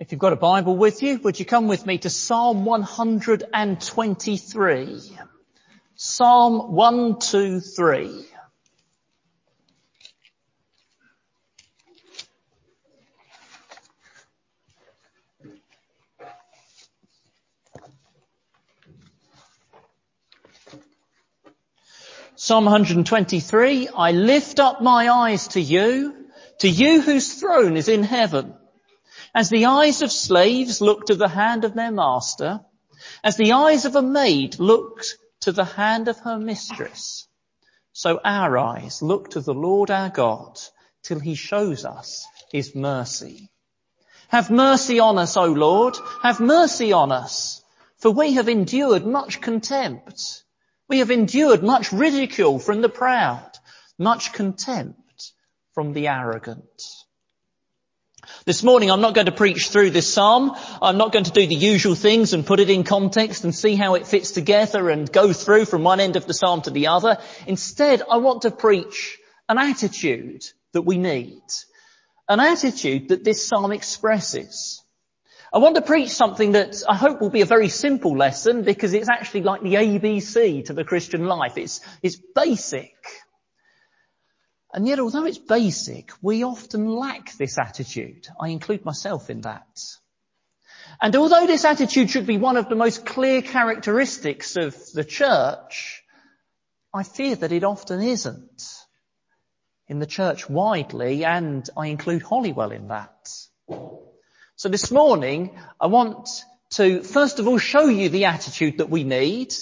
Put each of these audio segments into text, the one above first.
If you've got a Bible with you, would you come with me to Psalm 123? Psalm 123. Psalm 123, I lift up my eyes to you, to you whose throne is in heaven. As the eyes of slaves look to the hand of their master, as the eyes of a maid look to the hand of her mistress, so our eyes look to the Lord our God till he shows us his mercy. Have mercy on us, O Lord, have mercy on us, for we have endured much contempt. We have endured much ridicule from the proud, much contempt from the arrogant. This morning I'm not going to preach through this psalm. I'm not going to do the usual things and put it in context and see how it fits together and go through from one end of the psalm to the other. Instead, I want to preach an attitude that we need. An attitude that this psalm expresses. I want to preach something that I hope will be a very simple lesson because it's actually like the ABC to the Christian life. It's, it's basic. And yet, although it's basic, we often lack this attitude. I include myself in that. And although this attitude should be one of the most clear characteristics of the church, I fear that it often isn't. In the church widely, and I include Holywell in that. So this morning, I want to first of all show you the attitude that we need,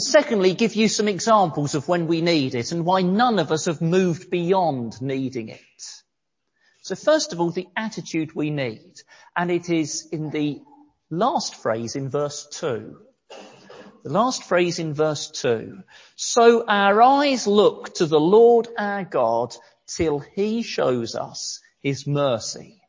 secondly, give you some examples of when we need it and why none of us have moved beyond needing it. So first of all, the attitude we need. And it is in the last phrase in verse two. The last phrase in verse two. So our eyes look to the Lord our God till he shows us his mercy.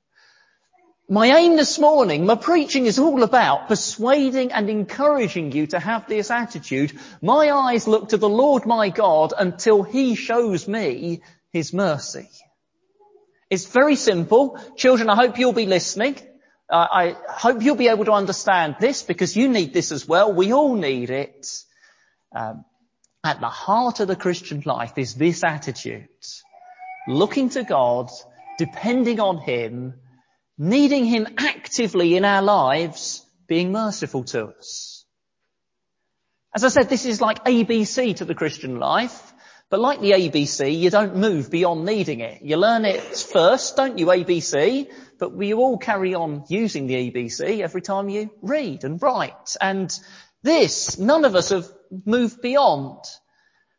My aim this morning, my preaching is all about persuading and encouraging you to have this attitude. My eyes look to the Lord my God until He shows me His mercy. It's very simple. Children, I hope you'll be listening. Uh, I hope you'll be able to understand this because you need this as well. We all need it. Um, at the heart of the Christian life is this attitude. Looking to God, depending on Him, needing Him actively in our lives, being merciful to us. As I said, this is like ABC to the Christian life, but like the ABC, you don't move beyond needing it. You learn it first, don't you, ABC, but we all carry on using the ABC every time you read and write. And this, none of us have moved beyond.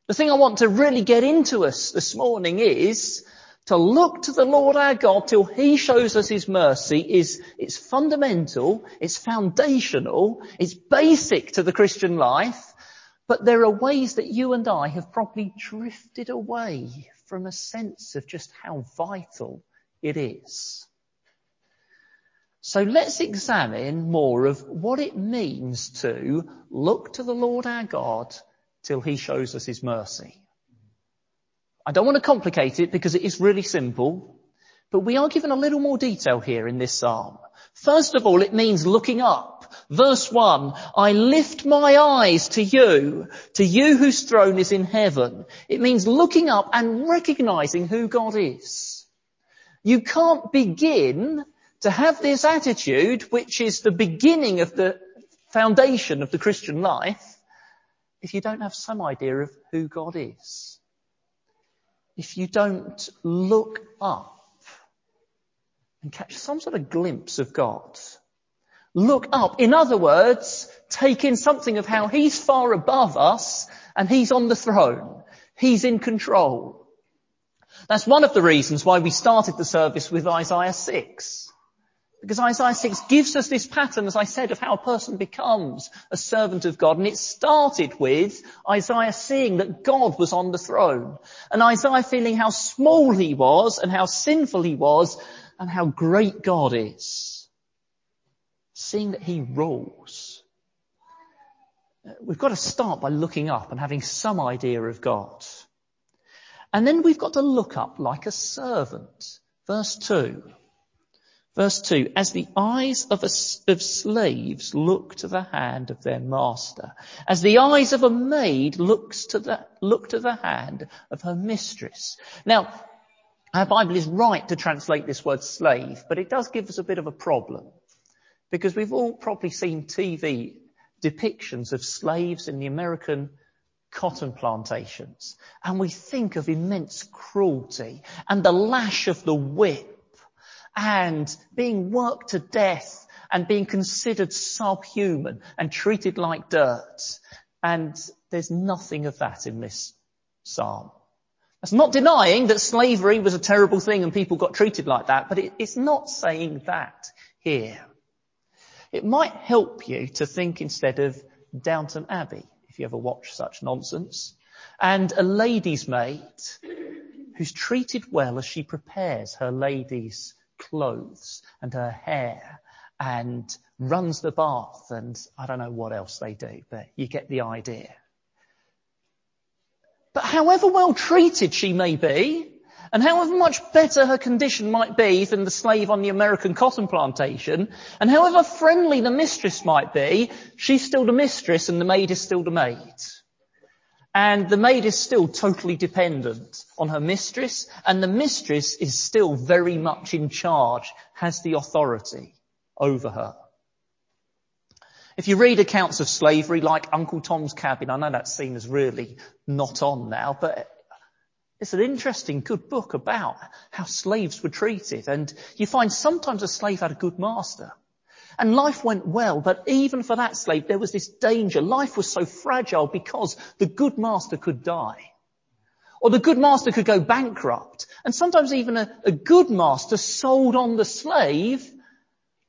The thing I want to really get into us this morning is to look to the Lord our God till He shows us His mercy is, it's fundamental, it's foundational, it's basic to the Christian life, but there are ways that you and I have probably drifted away from a sense of just how vital it is. So let's examine more of what it means to look to the Lord our God till He shows us His mercy. I don't want to complicate it because it is really simple, but we are given a little more detail here in this psalm. First of all, it means looking up. Verse one, I lift my eyes to you, to you whose throne is in heaven. It means looking up and recognizing who God is. You can't begin to have this attitude, which is the beginning of the foundation of the Christian life, if you don't have some idea of who God is if you don't look up and catch some sort of glimpse of God. Look up. In other words, take in something of how He's far above us and He's on the throne. He's in control. That's one of the reasons why we started the service with Isaiah 6. Because Isaiah 6 gives us this pattern, as I said, of how a person becomes a servant of God. And it started with Isaiah seeing that God was on the throne. And Isaiah feeling how small he was and how sinful he was and how great God is. Seeing that he rules. We've got to start by looking up and having some idea of God. And then we've got to look up like a servant. Verse 2. Verse 2, as the eyes of, a, of, slaves look to the hand of their master, as the eyes of a maid looks to the, look to the hand of her mistress. Now, our Bible is right to translate this word slave, but it does give us a bit of a problem. Because we've all probably seen TV depictions of slaves in the American cotton plantations, and we think of immense cruelty and the lash of the whip and being worked to death and being considered subhuman and treated like dirt. And there's nothing of that in this psalm. That's not denying that slavery was a terrible thing and people got treated like that, but it, it's not saying that here. It might help you to think instead of Downton Abbey, if you ever watch such nonsense, and a lady's maid who's treated well as she prepares her lady's clothes and her hair and runs the bath and I don't know what else they do, but you get the idea. But however well treated she may be, and however much better her condition might be than the slave on the American cotton plantation, and however friendly the mistress might be, she's still the mistress and the maid is still the maid. And the maid is still totally dependent on her mistress, and the mistress is still very much in charge, has the authority over her. If you read accounts of slavery like Uncle Tom's Cabin, I know that's seen as really not on now, but it's an interesting, good book about how slaves were treated. And you find sometimes a slave had a good master. And life went well, but even for that slave, there was this danger. Life was so fragile because the good master could die. Or the good master could go bankrupt. And sometimes even a, a good master sold on the slave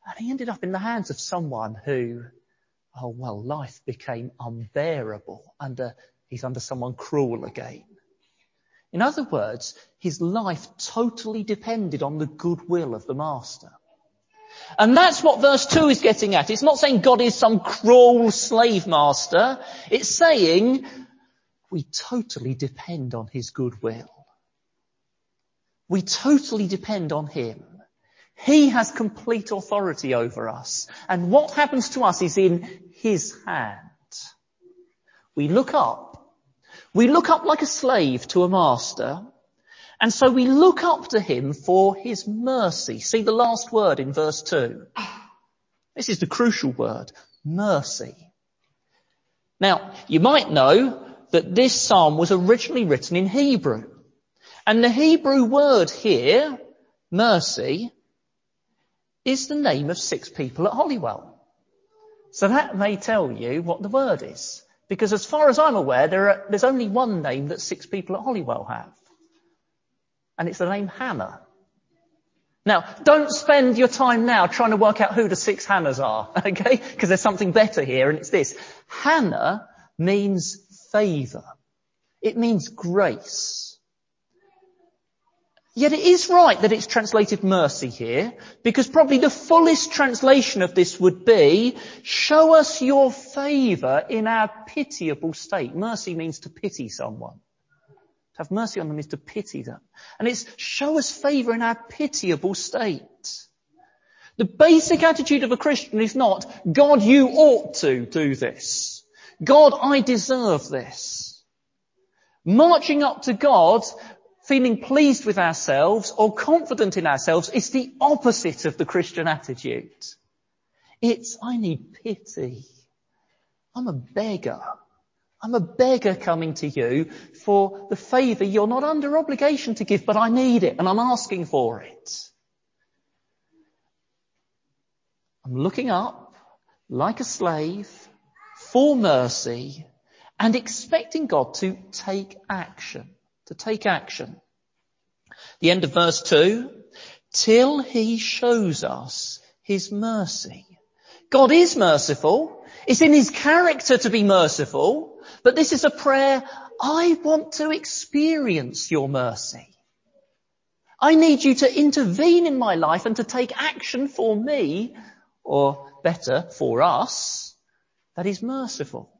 and he ended up in the hands of someone who, oh well, life became unbearable under, he's under someone cruel again. In other words, his life totally depended on the goodwill of the master. And that's what verse 2 is getting at. It's not saying God is some cruel slave master. It's saying we totally depend on his goodwill. We totally depend on him. He has complete authority over us. And what happens to us is in his hand. We look up. We look up like a slave to a master and so we look up to him for his mercy. See the last word in verse 2. This is the crucial word, mercy. Now, you might know that this psalm was originally written in Hebrew. And the Hebrew word here, mercy, is the name of six people at Holywell. So that may tell you what the word is. Because as far as I'm aware, there are, there's only one name that six people at Holywell have and it's the name Hannah. Now, don't spend your time now trying to work out who the six Hannahs are, okay? Because there's something better here, and it's this. Hannah means favor. It means grace. Yet it is right that it's translated mercy here, because probably the fullest translation of this would be, show us your favor in our pitiable state. Mercy means to pity someone. To have mercy on them is to pity them. And it's show us favour in our pitiable state. The basic attitude of a Christian is not, God, you ought to do this. God, I deserve this. Marching up to God, feeling pleased with ourselves or confident in ourselves is the opposite of the Christian attitude. It's, I need pity. I'm a beggar. I'm a beggar coming to you for the favour you're not under obligation to give, but I need it and I'm asking for it. I'm looking up like a slave for mercy and expecting God to take action, to take action. The end of verse two, till he shows us his mercy. God is merciful. It's in his character to be merciful. But this is a prayer, I want to experience your mercy. I need you to intervene in my life and to take action for me, or better, for us, that is merciful.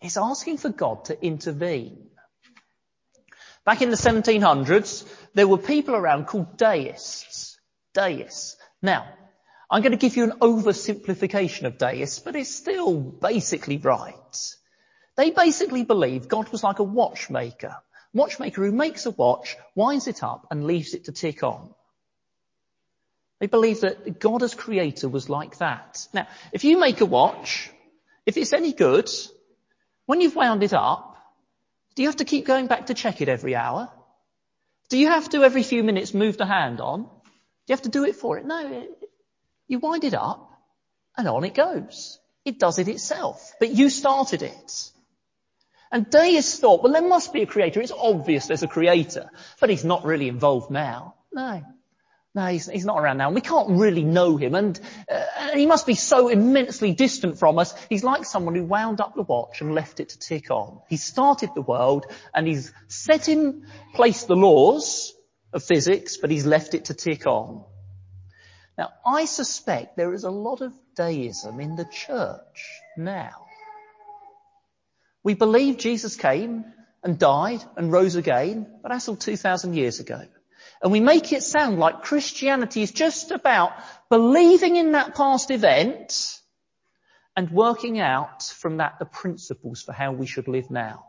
It's asking for God to intervene. Back in the 1700s, there were people around called deists. Deists. Now, I'm going to give you an oversimplification of deists, but it's still basically right. They basically believe God was like a watchmaker. Watchmaker who makes a watch, winds it up and leaves it to tick on. They believe that God as creator was like that. Now, if you make a watch, if it's any good, when you've wound it up, do you have to keep going back to check it every hour? Do you have to every few minutes move the hand on? Do you have to do it for it? No. You wind it up and on it goes. It does it itself. But you started it. And deists thought, well, there must be a creator. It's obvious there's a creator, but he's not really involved now. No. No, he's, he's not around now. We can't really know him and, uh, and he must be so immensely distant from us. He's like someone who wound up the watch and left it to tick on. He started the world and he's set in place the laws of physics, but he's left it to tick on. Now, I suspect there is a lot of deism in the church now. We believe Jesus came and died and rose again, but that's all 2,000 years ago. And we make it sound like Christianity is just about believing in that past event and working out from that the principles for how we should live now.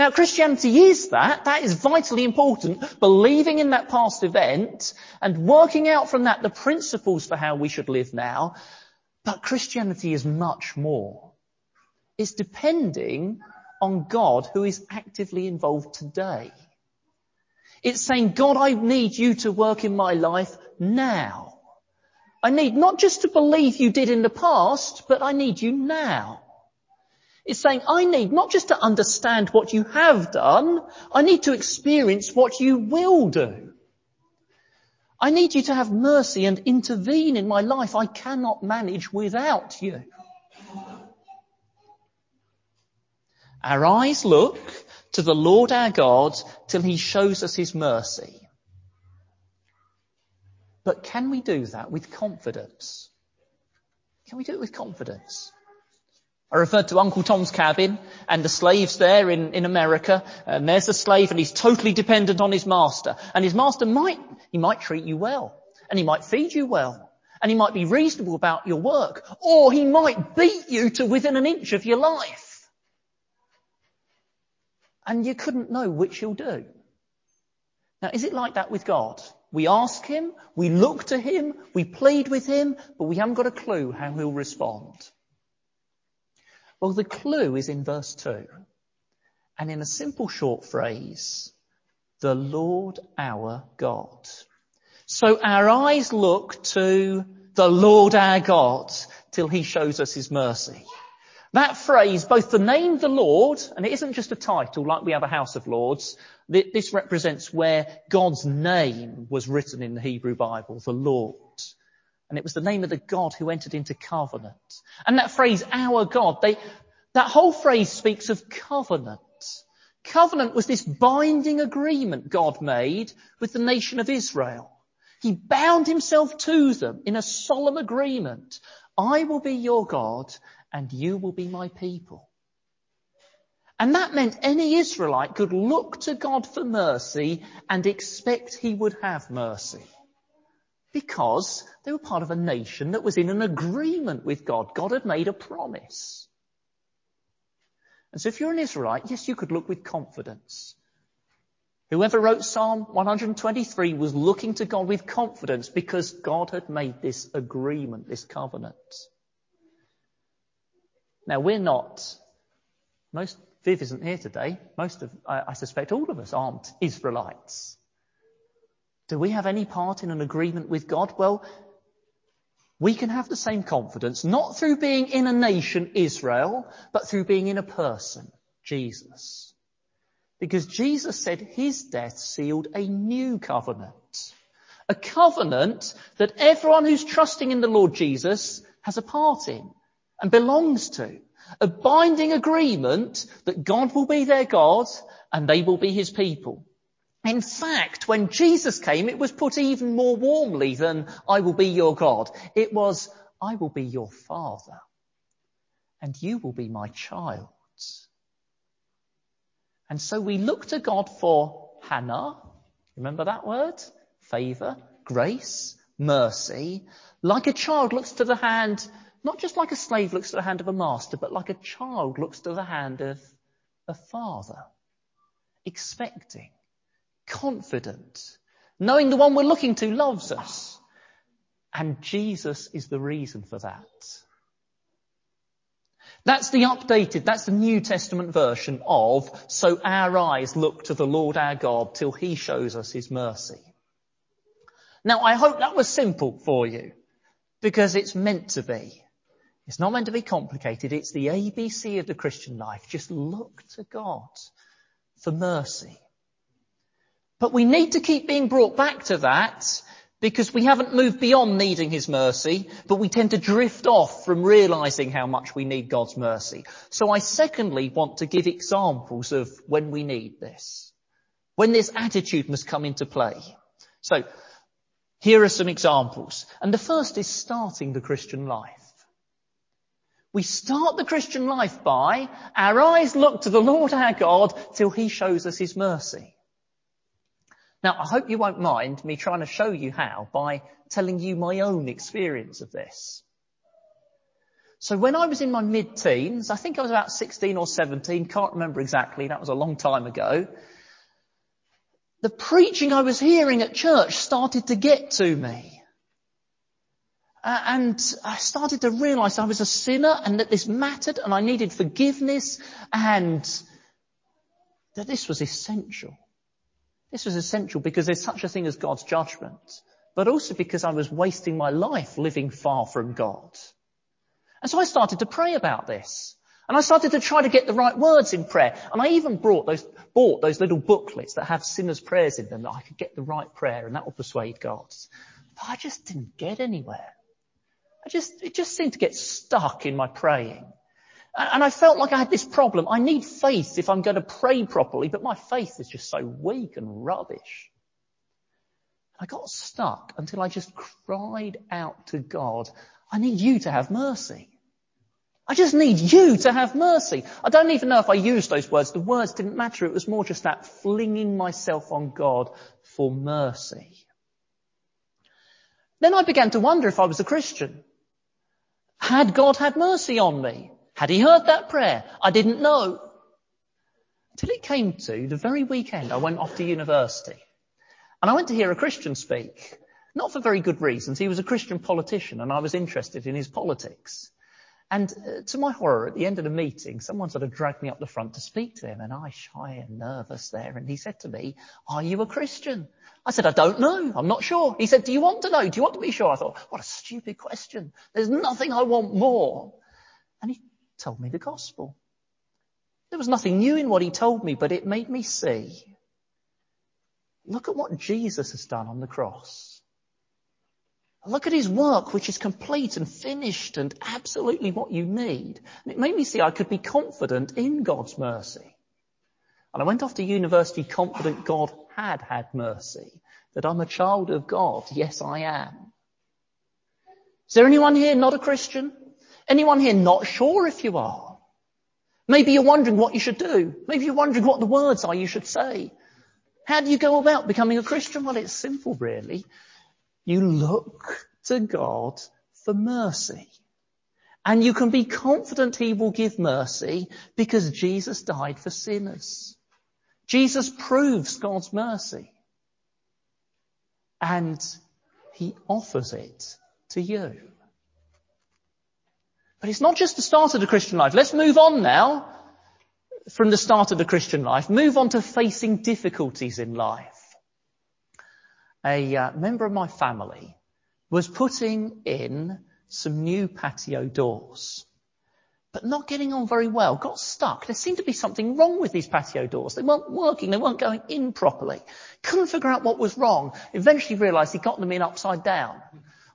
Now Christianity is that. That is vitally important. Believing in that past event and working out from that the principles for how we should live now. But Christianity is much more. It's depending on God who is actively involved today. It's saying, God, I need you to work in my life now. I need not just to believe you did in the past, but I need you now. It's saying, I need not just to understand what you have done, I need to experience what you will do. I need you to have mercy and intervene in my life. I cannot manage without you. Our eyes look to the Lord our God till he shows us his mercy. But can we do that with confidence? Can we do it with confidence? I referred to Uncle Tom's cabin and the slaves there in, in America. Uh, and there's a slave and he's totally dependent on his master. And his master might, he might treat you well. And he might feed you well. And he might be reasonable about your work. Or he might beat you to within an inch of your life and you couldn't know which he'll do. Now, is it like that with God? We ask him, we look to him, we plead with him, but we haven't got a clue how he'll respond. Well, the clue is in verse 2. And in a simple short phrase, the Lord our God. So our eyes look to the Lord our God till he shows us his mercy. That phrase, both the name the Lord, and it isn't just a title like we have a House of Lords, this represents where God's name was written in the Hebrew Bible, the Lord. And it was the name of the God who entered into covenant. And that phrase, our God, they, that whole phrase speaks of covenant. Covenant was this binding agreement God made with the nation of Israel. He bound himself to them in a solemn agreement. I will be your God and you will be my people. And that meant any Israelite could look to God for mercy and expect he would have mercy. Because they were part of a nation that was in an agreement with God. God had made a promise. And so if you're an Israelite, yes, you could look with confidence. Whoever wrote Psalm 123 was looking to God with confidence because God had made this agreement, this covenant. Now we're not, most, Viv isn't here today. Most of, I, I suspect all of us aren't Israelites. Do we have any part in an agreement with God? Well, we can have the same confidence, not through being in a nation, Israel, but through being in a person, Jesus. Because Jesus said his death sealed a new covenant. A covenant that everyone who's trusting in the Lord Jesus has a part in and belongs to. A binding agreement that God will be their God and they will be his people. In fact, when Jesus came, it was put even more warmly than I will be your God. It was, I will be your father and you will be my child. And so we look to God for Hannah. Remember that word? Favor, grace, mercy, like a child looks to the hand, not just like a slave looks to the hand of a master, but like a child looks to the hand of a father. Expecting, confident, knowing the one we're looking to loves us. And Jesus is the reason for that. That's the updated, that's the New Testament version of, so our eyes look to the Lord our God till he shows us his mercy. Now I hope that was simple for you, because it's meant to be. It's not meant to be complicated, it's the ABC of the Christian life. Just look to God for mercy. But we need to keep being brought back to that because we haven't moved beyond needing His mercy, but we tend to drift off from realizing how much we need God's mercy. So I secondly want to give examples of when we need this. When this attitude must come into play. So, here are some examples. And the first is starting the Christian life. We start the Christian life by our eyes look to the Lord our God till He shows us His mercy. Now, I hope you won't mind me trying to show you how by telling you my own experience of this. So when I was in my mid-teens, I think I was about 16 or 17, can't remember exactly, that was a long time ago, the preaching I was hearing at church started to get to me. Uh, and I started to realize I was a sinner and that this mattered and I needed forgiveness and that this was essential. This was essential because there's such a thing as God's judgment, but also because I was wasting my life living far from God. And so I started to pray about this. And I started to try to get the right words in prayer. And I even brought those, bought those little booklets that have sinners' prayers in them that I could get the right prayer and that will persuade God. But I just didn't get anywhere. I just, it just seemed to get stuck in my praying. And I felt like I had this problem. I need faith if I'm going to pray properly, but my faith is just so weak and rubbish. I got stuck until I just cried out to God, I need you to have mercy. I just need you to have mercy. I don't even know if I used those words. The words didn't matter. It was more just that flinging myself on God for mercy. Then I began to wonder if I was a Christian. Had God had mercy on me? Had he heard that prayer? I didn't know. Until it came to the very weekend I went off to university. And I went to hear a Christian speak. Not for very good reasons. He was a Christian politician and I was interested in his politics. And uh, to my horror, at the end of the meeting, someone sort of dragged me up the front to speak to him and I shy and nervous there. And he said to me, are you a Christian? I said, I don't know. I'm not sure. He said, do you want to know? Do you want to be sure? I thought, what a stupid question. There's nothing I want more. And he told me the gospel. There was nothing new in what he told me, but it made me see. Look at what Jesus has done on the cross. Look at his work, which is complete and finished and absolutely what you need. And it made me see I could be confident in God's mercy. And I went off to university confident God had had mercy, that I'm a child of God. Yes, I am. Is there anyone here not a Christian? Anyone here not sure if you are? Maybe you're wondering what you should do. Maybe you're wondering what the words are you should say. How do you go about becoming a Christian? Well, it's simple really. You look to God for mercy. And you can be confident He will give mercy because Jesus died for sinners. Jesus proves God's mercy. And He offers it to you. But it's not just the start of the Christian life. Let's move on now from the start of the Christian life. Move on to facing difficulties in life. A uh, member of my family was putting in some new patio doors, but not getting on very well. Got stuck. There seemed to be something wrong with these patio doors. They weren't working. They weren't going in properly. Couldn't figure out what was wrong. Eventually realized he'd got them in upside down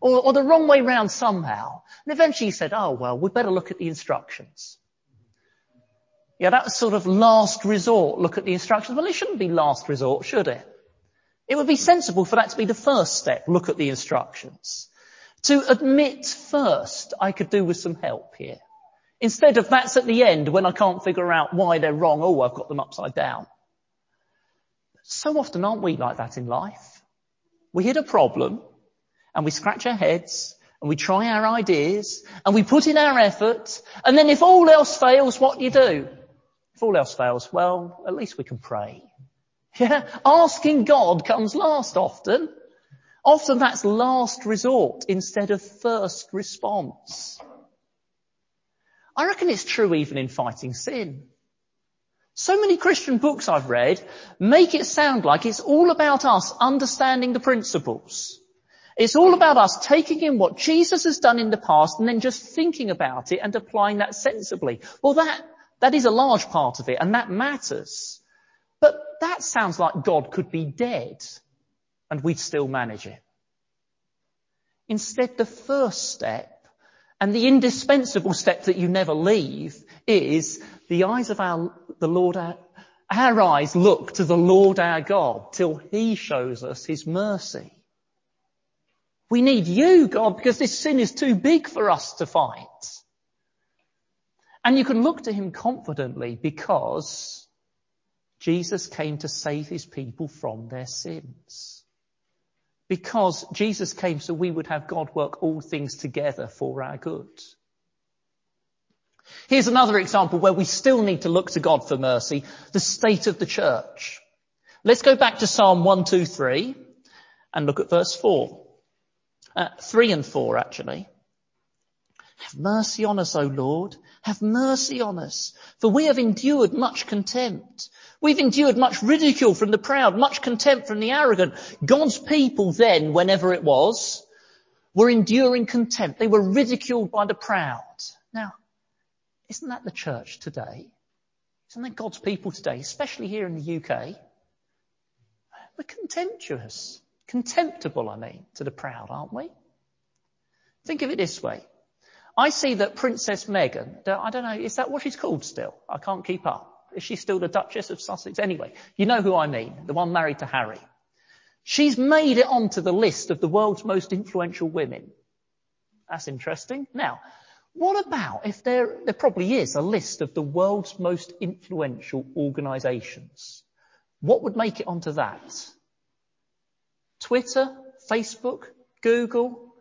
or, or the wrong way round somehow. And eventually he said, oh well, we'd better look at the instructions. Yeah, that's sort of last resort, look at the instructions. Well, it shouldn't be last resort, should it? It would be sensible for that to be the first step, look at the instructions. To admit first, I could do with some help here. Instead of that's at the end when I can't figure out why they're wrong, oh, I've got them upside down. So often aren't we like that in life? We hit a problem and we scratch our heads and we try our ideas and we put in our effort and then if all else fails, what do you do? If all else fails, well, at least we can pray. Yeah, asking God comes last often. Often that's last resort instead of first response. I reckon it's true even in fighting sin. So many Christian books I've read make it sound like it's all about us understanding the principles. It's all about us taking in what Jesus has done in the past and then just thinking about it and applying that sensibly. Well, that, that is a large part of it and that matters. But that sounds like God could be dead and we'd still manage it. Instead, the first step and the indispensable step that you never leave is the eyes of our, the Lord, our, our eyes look to the Lord our God till He shows us His mercy. We need you, God, because this sin is too big for us to fight. And you can look to Him confidently because Jesus came to save His people from their sins. Because Jesus came so we would have God work all things together for our good. Here's another example where we still need to look to God for mercy, the state of the church. Let's go back to Psalm 123 and look at verse 4. Uh, 3 and 4 actually. Have mercy on us, O Lord. Have mercy on us, for we have endured much contempt. We've endured much ridicule from the proud, much contempt from the arrogant. God's people then, whenever it was, were enduring contempt. They were ridiculed by the proud. Now, isn't that the church today? Isn't that God's people today, especially here in the UK? We're contemptuous. Contemptible, I mean, to the proud, aren't we? Think of it this way. I see that Princess Meghan, I don't know, is that what she's called still? I can't keep up. Is she still the Duchess of Sussex? Anyway, you know who I mean. The one married to Harry. She's made it onto the list of the world's most influential women. That's interesting. Now, what about if there, there probably is a list of the world's most influential organizations? What would make it onto that? Twitter, Facebook, Google,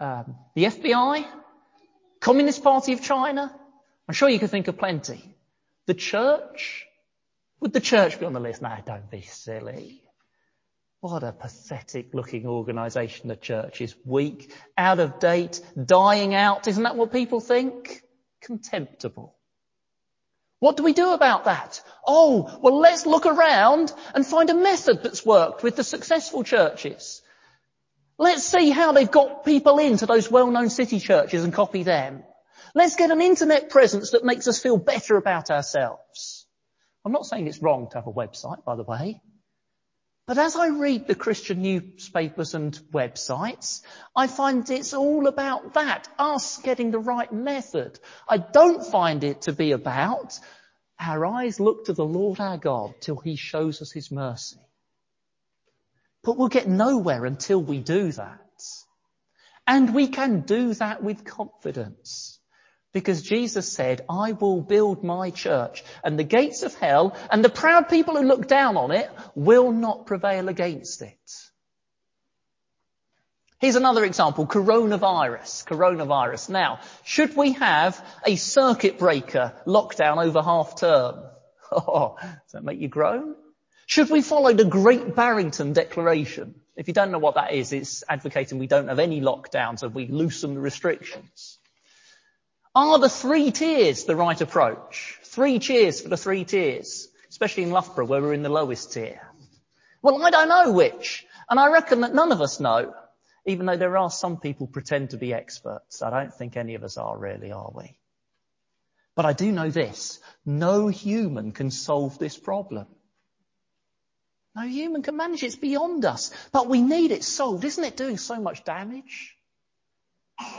um, the FBI, Communist Party of China? I'm sure you could think of plenty. The church? Would the church be on the list? No, don't be silly. What a pathetic looking organisation the church is. Weak, out of date, dying out. Isn't that what people think? Contemptible. What do we do about that? Oh, well let's look around and find a method that's worked with the successful churches. Let's see how they've got people into those well-known city churches and copy them. Let's get an internet presence that makes us feel better about ourselves. I'm not saying it's wrong to have a website, by the way. But as I read the Christian newspapers and websites, I find it's all about that, us getting the right method. I don't find it to be about our eyes look to the Lord our God till he shows us his mercy. But we'll get nowhere until we do that. And we can do that with confidence. Because Jesus said, I will build my church and the gates of hell and the proud people who look down on it will not prevail against it. Here's another example, coronavirus. Coronavirus. Now, should we have a circuit breaker lockdown over half term? Oh, does that make you groan? Should we follow the Great Barrington Declaration? If you don't know what that is, it's advocating we don't have any lockdowns and we loosen the restrictions. Are the three tiers the right approach? Three cheers for the three tiers, especially in Loughborough where we're in the lowest tier. Well, I don't know which, and I reckon that none of us know, even though there are some people pretend to be experts. I don't think any of us are really, are we? But I do know this. No human can solve this problem. No human can manage it. It's beyond us. But we need it solved. Isn't it doing so much damage?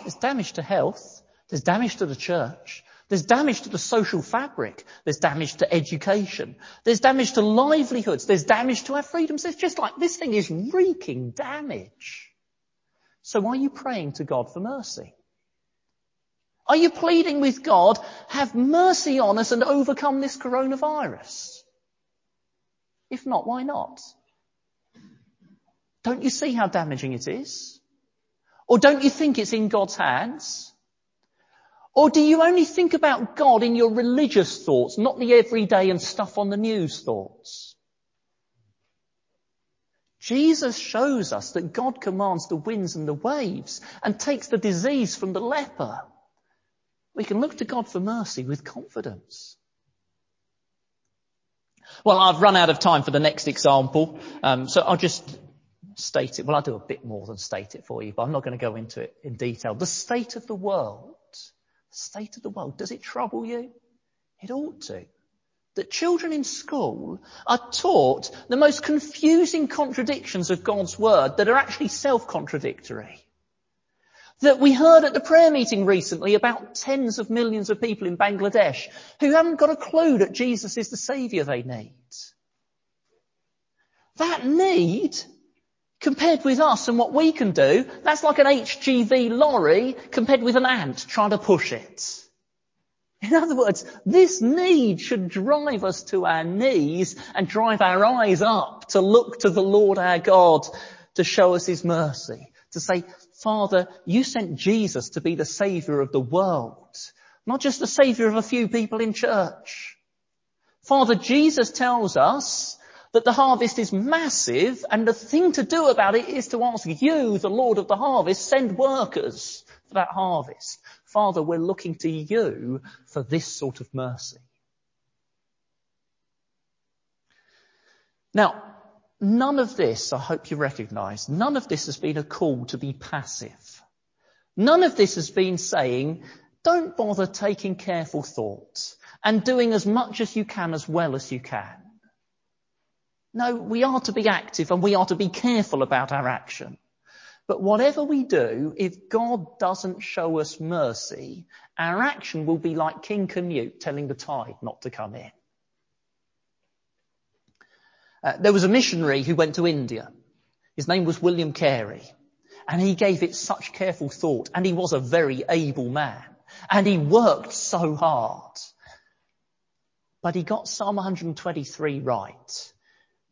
It's damage to health. There's damage to the church. There's damage to the social fabric. There's damage to education. There's damage to livelihoods. There's damage to our freedoms. It's just like this thing is wreaking damage. So are you praying to God for mercy? Are you pleading with God, have mercy on us and overcome this coronavirus? If not, why not? Don't you see how damaging it is? Or don't you think it's in God's hands? Or do you only think about God in your religious thoughts, not the everyday and stuff on the news thoughts? Jesus shows us that God commands the winds and the waves and takes the disease from the leper. We can look to God for mercy with confidence. Well, I've run out of time for the next example, um, so I'll just state it. Well, I'll do a bit more than state it for you, but I'm not going to go into it in detail. The state of the world. State of the world. Does it trouble you? It ought to. That children in school are taught the most confusing contradictions of God's word that are actually self-contradictory. That we heard at the prayer meeting recently about tens of millions of people in Bangladesh who haven't got a clue that Jesus is the saviour they need. That need compared with us and what we can do, that's like an HGV lorry compared with an ant trying to push it. In other words, this need should drive us to our knees and drive our eyes up to look to the Lord our God to show us His mercy. To say, Father, you sent Jesus to be the Saviour of the world, not just the Saviour of a few people in church. Father, Jesus tells us that the harvest is massive and the thing to do about it is to ask you, the Lord of the harvest, send workers for that harvest. Father, we're looking to you for this sort of mercy. Now, none of this, I hope you recognize, none of this has been a call to be passive. None of this has been saying, don't bother taking careful thought and doing as much as you can as well as you can. No, we are to be active and we are to be careful about our action. But whatever we do, if God doesn't show us mercy, our action will be like King Canute telling the tide not to come in. Uh, there was a missionary who went to India. His name was William Carey. And he gave it such careful thought. And he was a very able man. And he worked so hard. But he got Psalm 123 right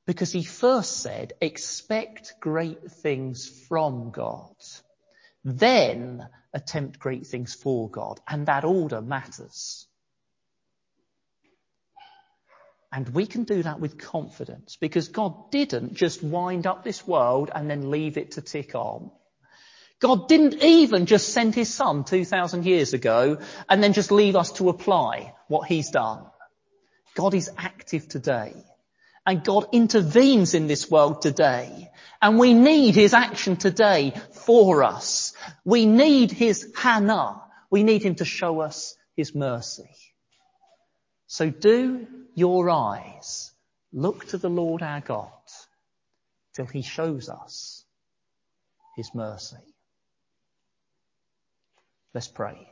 because he first said, expect great things from God. Then attempt great things for God. And that order matters. And we can do that with confidence because God didn't just wind up this world and then leave it to tick on. God didn't even just send his son 2,000 years ago and then just leave us to apply what he's done. God is active today. And God intervenes in this world today. And we need His action today for us. We need His Hannah. We need Him to show us His mercy. So do your eyes look to the Lord our God till He shows us His mercy. Let's pray.